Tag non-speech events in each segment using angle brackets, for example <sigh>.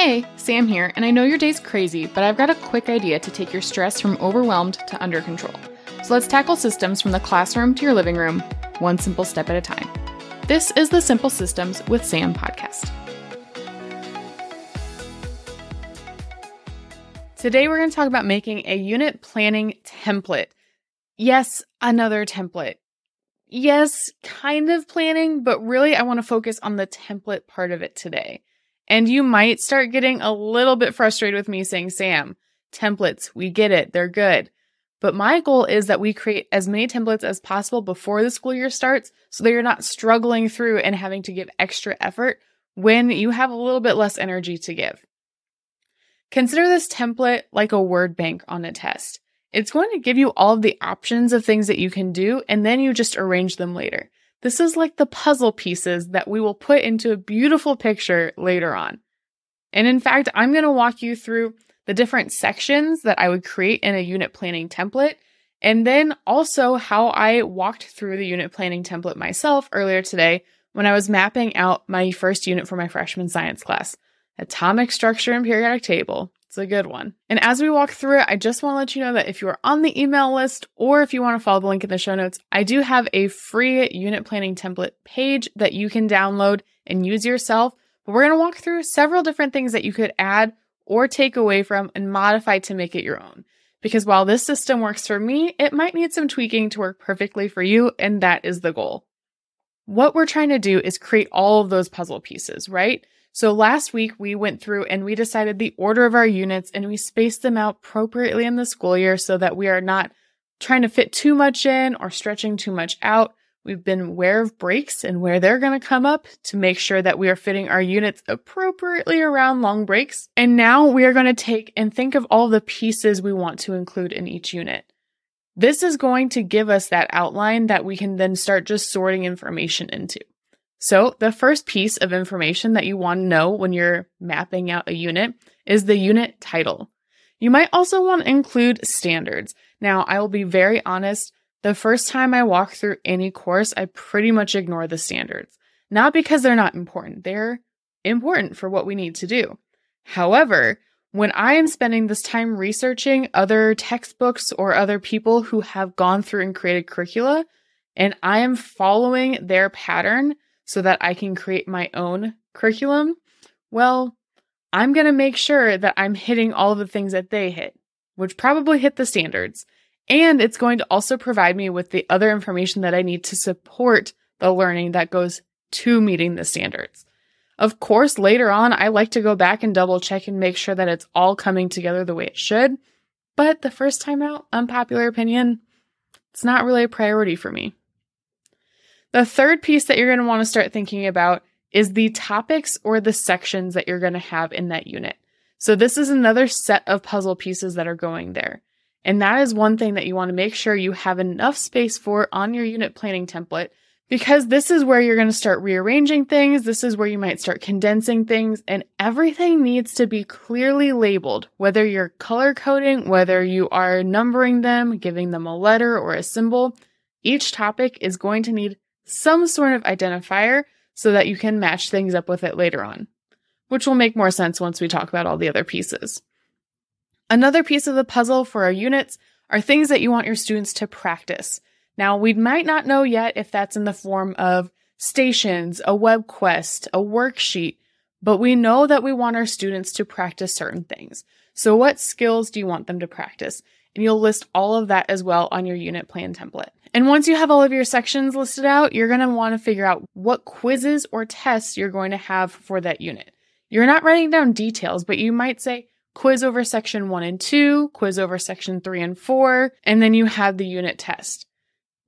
Hey, Sam here, and I know your day's crazy, but I've got a quick idea to take your stress from overwhelmed to under control. So let's tackle systems from the classroom to your living room, one simple step at a time. This is the Simple Systems with Sam podcast. Today, we're going to talk about making a unit planning template. Yes, another template. Yes, kind of planning, but really, I want to focus on the template part of it today. And you might start getting a little bit frustrated with me saying, Sam, templates, we get it, they're good. But my goal is that we create as many templates as possible before the school year starts so that you're not struggling through and having to give extra effort when you have a little bit less energy to give. Consider this template like a word bank on a test. It's going to give you all of the options of things that you can do, and then you just arrange them later. This is like the puzzle pieces that we will put into a beautiful picture later on. And in fact, I'm going to walk you through the different sections that I would create in a unit planning template, and then also how I walked through the unit planning template myself earlier today when I was mapping out my first unit for my freshman science class Atomic Structure and Periodic Table. It's a good one. And as we walk through it, I just want to let you know that if you are on the email list or if you want to follow the link in the show notes, I do have a free unit planning template page that you can download and use yourself. But we're going to walk through several different things that you could add or take away from and modify to make it your own. Because while this system works for me, it might need some tweaking to work perfectly for you, and that is the goal. What we're trying to do is create all of those puzzle pieces, right? So last week we went through and we decided the order of our units and we spaced them out appropriately in the school year so that we are not trying to fit too much in or stretching too much out. We've been aware of breaks and where they're going to come up to make sure that we are fitting our units appropriately around long breaks. And now we are going to take and think of all the pieces we want to include in each unit. This is going to give us that outline that we can then start just sorting information into. So, the first piece of information that you want to know when you're mapping out a unit is the unit title. You might also want to include standards. Now, I will be very honest, the first time I walk through any course, I pretty much ignore the standards. Not because they're not important, they're important for what we need to do. However, when I am spending this time researching other textbooks or other people who have gone through and created curricula, and I am following their pattern, so that I can create my own curriculum, well, I'm going to make sure that I'm hitting all of the things that they hit, which probably hit the standards. And it's going to also provide me with the other information that I need to support the learning that goes to meeting the standards. Of course, later on, I like to go back and double check and make sure that it's all coming together the way it should. But the first time out, unpopular opinion, it's not really a priority for me. The third piece that you're going to want to start thinking about is the topics or the sections that you're going to have in that unit. So this is another set of puzzle pieces that are going there. And that is one thing that you want to make sure you have enough space for on your unit planning template because this is where you're going to start rearranging things. This is where you might start condensing things and everything needs to be clearly labeled, whether you're color coding, whether you are numbering them, giving them a letter or a symbol. Each topic is going to need some sort of identifier so that you can match things up with it later on, which will make more sense once we talk about all the other pieces. Another piece of the puzzle for our units are things that you want your students to practice. Now, we might not know yet if that's in the form of stations, a web quest, a worksheet, but we know that we want our students to practice certain things. So what skills do you want them to practice? And you'll list all of that as well on your unit plan template. And once you have all of your sections listed out, you're going to want to figure out what quizzes or tests you're going to have for that unit. You're not writing down details, but you might say quiz over section one and two, quiz over section three and four, and then you have the unit test.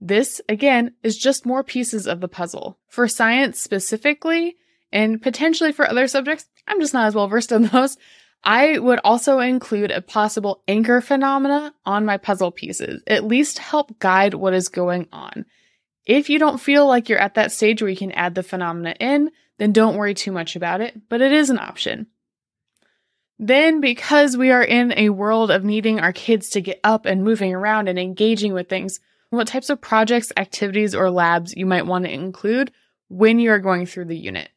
This, again, is just more pieces of the puzzle. For science specifically, and potentially for other subjects, I'm just not as well versed in those. I would also include a possible anchor phenomena on my puzzle pieces, at least help guide what is going on. If you don't feel like you're at that stage where you can add the phenomena in, then don't worry too much about it, but it is an option. Then, because we are in a world of needing our kids to get up and moving around and engaging with things, what types of projects, activities, or labs you might want to include when you are going through the unit.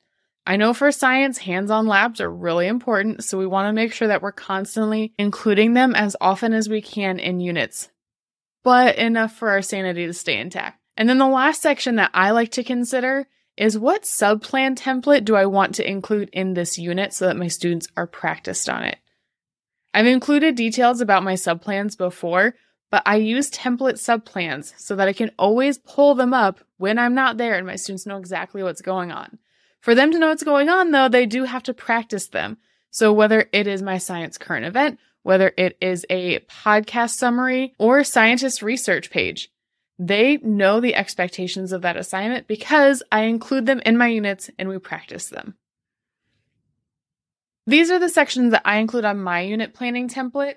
I know for science, hands on labs are really important, so we want to make sure that we're constantly including them as often as we can in units, but enough for our sanity to stay intact. And then the last section that I like to consider is what subplan template do I want to include in this unit so that my students are practiced on it? I've included details about my subplans before, but I use template subplans so that I can always pull them up when I'm not there and my students know exactly what's going on. For them to know what's going on, though, they do have to practice them. So whether it is my science current event, whether it is a podcast summary or scientist research page, they know the expectations of that assignment because I include them in my units and we practice them. These are the sections that I include on my unit planning template,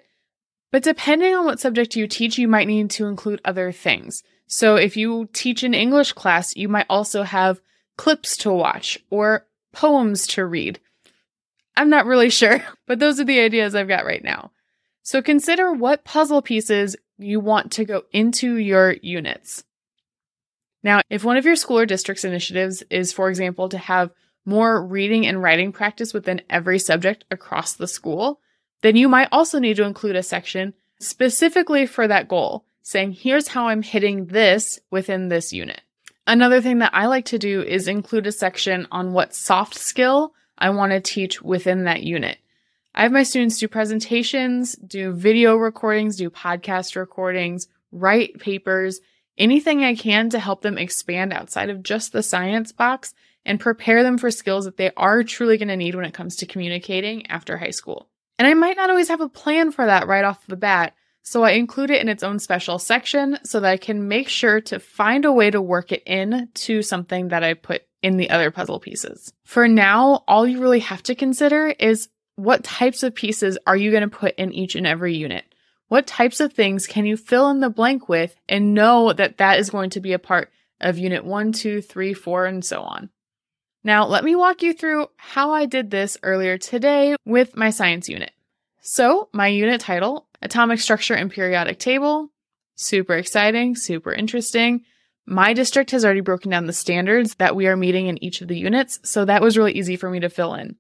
but depending on what subject you teach, you might need to include other things. So if you teach an English class, you might also have clips to watch or poems to read. I'm not really <laughs> sure, but those are the ideas I've got right now. So consider what puzzle pieces you want to go into your units. Now, if one of your school or district's initiatives is, for example, to have more reading and writing practice within every subject across the school, then you might also need to include a section specifically for that goal, saying, here's how I'm hitting this within this unit. Another thing that I like to do is include a section on what soft skill I want to teach within that unit. I have my students do presentations, do video recordings, do podcast recordings, write papers, anything I can to help them expand outside of just the science box and prepare them for skills that they are truly going to need when it comes to communicating after high school. And I might not always have a plan for that right off the bat, so I include it in its own special section so that I can make sure to find a way to work it in to something that I put in the other puzzle pieces. For now, all you really have to consider is what types of pieces are you going to put in each and every unit? What types of things can you fill in the blank with and know that that is going to be a part of unit one, two, three, four, and so on? Now, let me walk you through how I did this earlier today with my science unit. So, my unit title, Atomic Structure and Periodic Table, super exciting, super interesting. My district has already broken down the standards that we are meeting in each of the units, so that was really easy for me to fill in.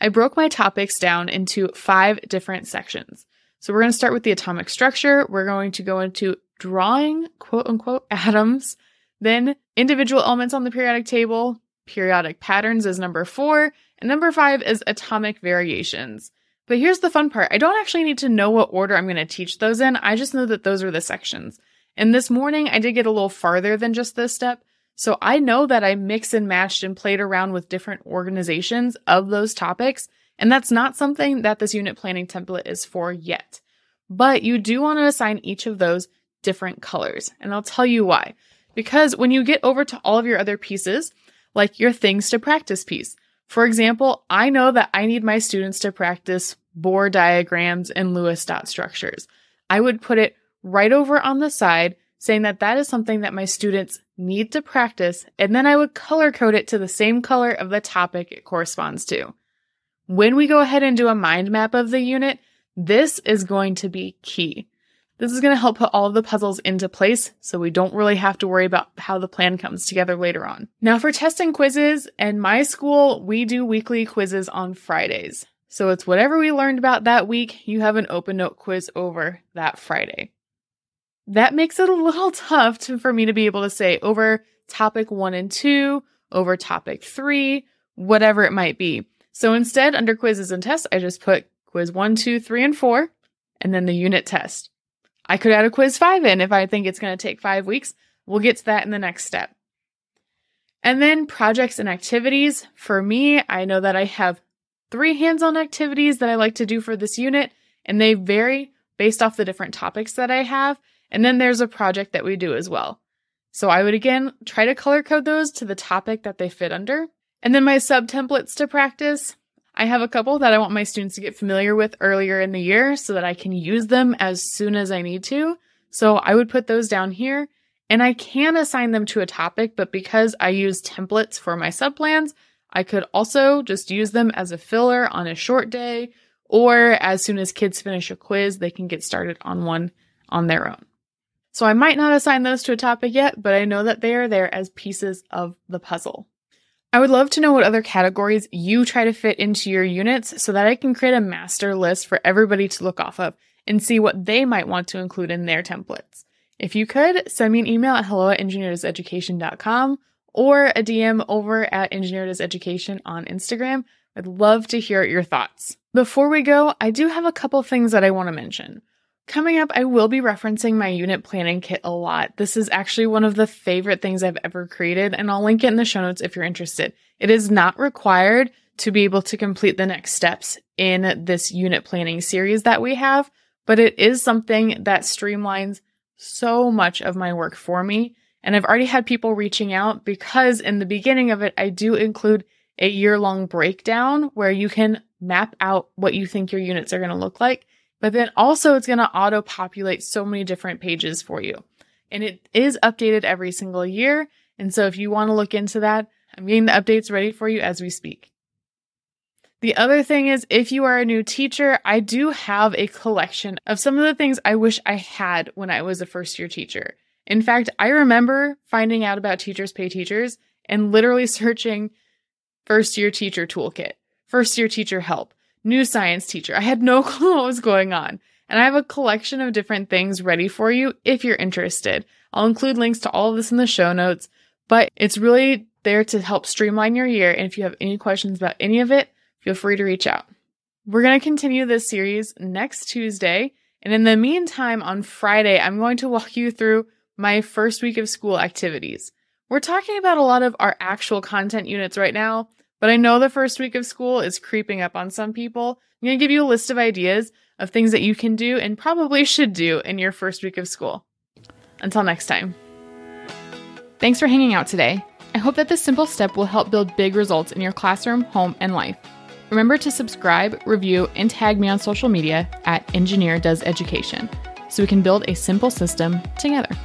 I broke my topics down into five different sections. So we're going to start with the atomic structure. We're going to go into drawing quote unquote atoms, then individual elements on the periodic table, periodic patterns is number four, and number five is atomic variations. But here's the fun part I don't actually need to know what order I'm going to teach those in. I just know that those are the sections. And this morning, I did get a little farther than just this step. So I know that I mix and matched and played around with different organizations of those topics. And that's not something that this unit planning template is for yet. But you do want to assign each of those different colors. And I'll tell you why. Because when you get over to all of your other pieces, like your things to practice piece, for example, I know that I need my students to practice Bohr diagrams and Lewis dot structures. I would put it right over on the side saying that that is something that my students need to practice, and then I would color code it to the same color of the topic it corresponds to. When we go ahead and do a mind map of the unit, this is going to be key. This is going to help put all of the puzzles into place so we don't really have to worry about how the plan comes together later on. Now for testing quizzes, in my school, we do weekly quizzes on Fridays. So it's whatever we learned about that week, you have an open note quiz over that Friday that makes it a little <laughs> tough to, for me to be able to say over topic one and two, over topic three, whatever it might be. So instead, under quizzes and tests, I just put quiz one, two, three, and four, and then the unit test. I could add a quiz five in if I think it's going to take five weeks. We'll get to that in the next step. And then projects and activities. For me, I know that I have three hands on activities that I like to do for this unit, and they vary based off the different topics that I have. And then there's a project that we do as well. So I would again try to color code those to the topic that they fit under. And then my sub templates to practice. I have a couple that I want my students to get familiar with earlier in the year so that I can use them as soon as I need to. So I would put those down here and I can assign them to a topic, but because I use templates for my sub plans, I could also just use them as a filler on a short day or as soon as kids finish a quiz, they can get started on one on their own. So I might not assign those to a topic yet, but I know that they are there as pieces of the puzzle. I would love to know what other categories you try to fit into your units so that I can create a master list for everybody to look off of and see what they might want to include in their templates. If you could, send me an email at hello at engineerdoeseducation.com or a DM over at engineerdoeseducation on Instagram. I'd love to hear your thoughts. Before we go, I do have a couple things that I want to mention. Coming up, I will be referencing my unit planning kit a lot. This is actually one of the favorite things I've ever created, and I'll link it in the show notes if you're interested. It is not required to be able to complete the next steps in this unit planning series that we have, but it is something that streamlines so much of my work for me. And I've already had people reaching out because in the beginning of it, I do include a year long breakdown where you can map out what you think your units are going to look like. But then also it's going to auto populate so many different pages for you. And it is updated every single year. And so if you want to look into that, I'm getting the updates ready for you as we speak. The other thing is, if you are a new teacher, I do have a collection of some of the things I wish I had when I was a first year teacher. In fact, I remember finding out about Teachers Pay Teachers and literally <laughs> searching first year teacher toolkit, first year teacher help, new science teacher. I had no <laughs> clue what was going on. And I have a collection of different things ready for you if you're interested. I'll include links to all of this in the show notes, but it's really there to help streamline your year. And if you have any questions about any of it, feel free to reach out. We're going to continue this series next Tuesday. And in the meantime, on Friday, I'm going to walk you through my first week of school activities. We're talking about a lot of our actual content units right now, but I know the first week of school is creeping up on some people. I'm going to give you a list of ideas of things that you can do and probably should do in your first week of school. Until next time. Thanks for hanging out today. I hope that this simple step will help build big results in your classroom, home, and life. Remember to subscribe, review, and tag me on social media at Engineer Does Education so we can build a simple system together.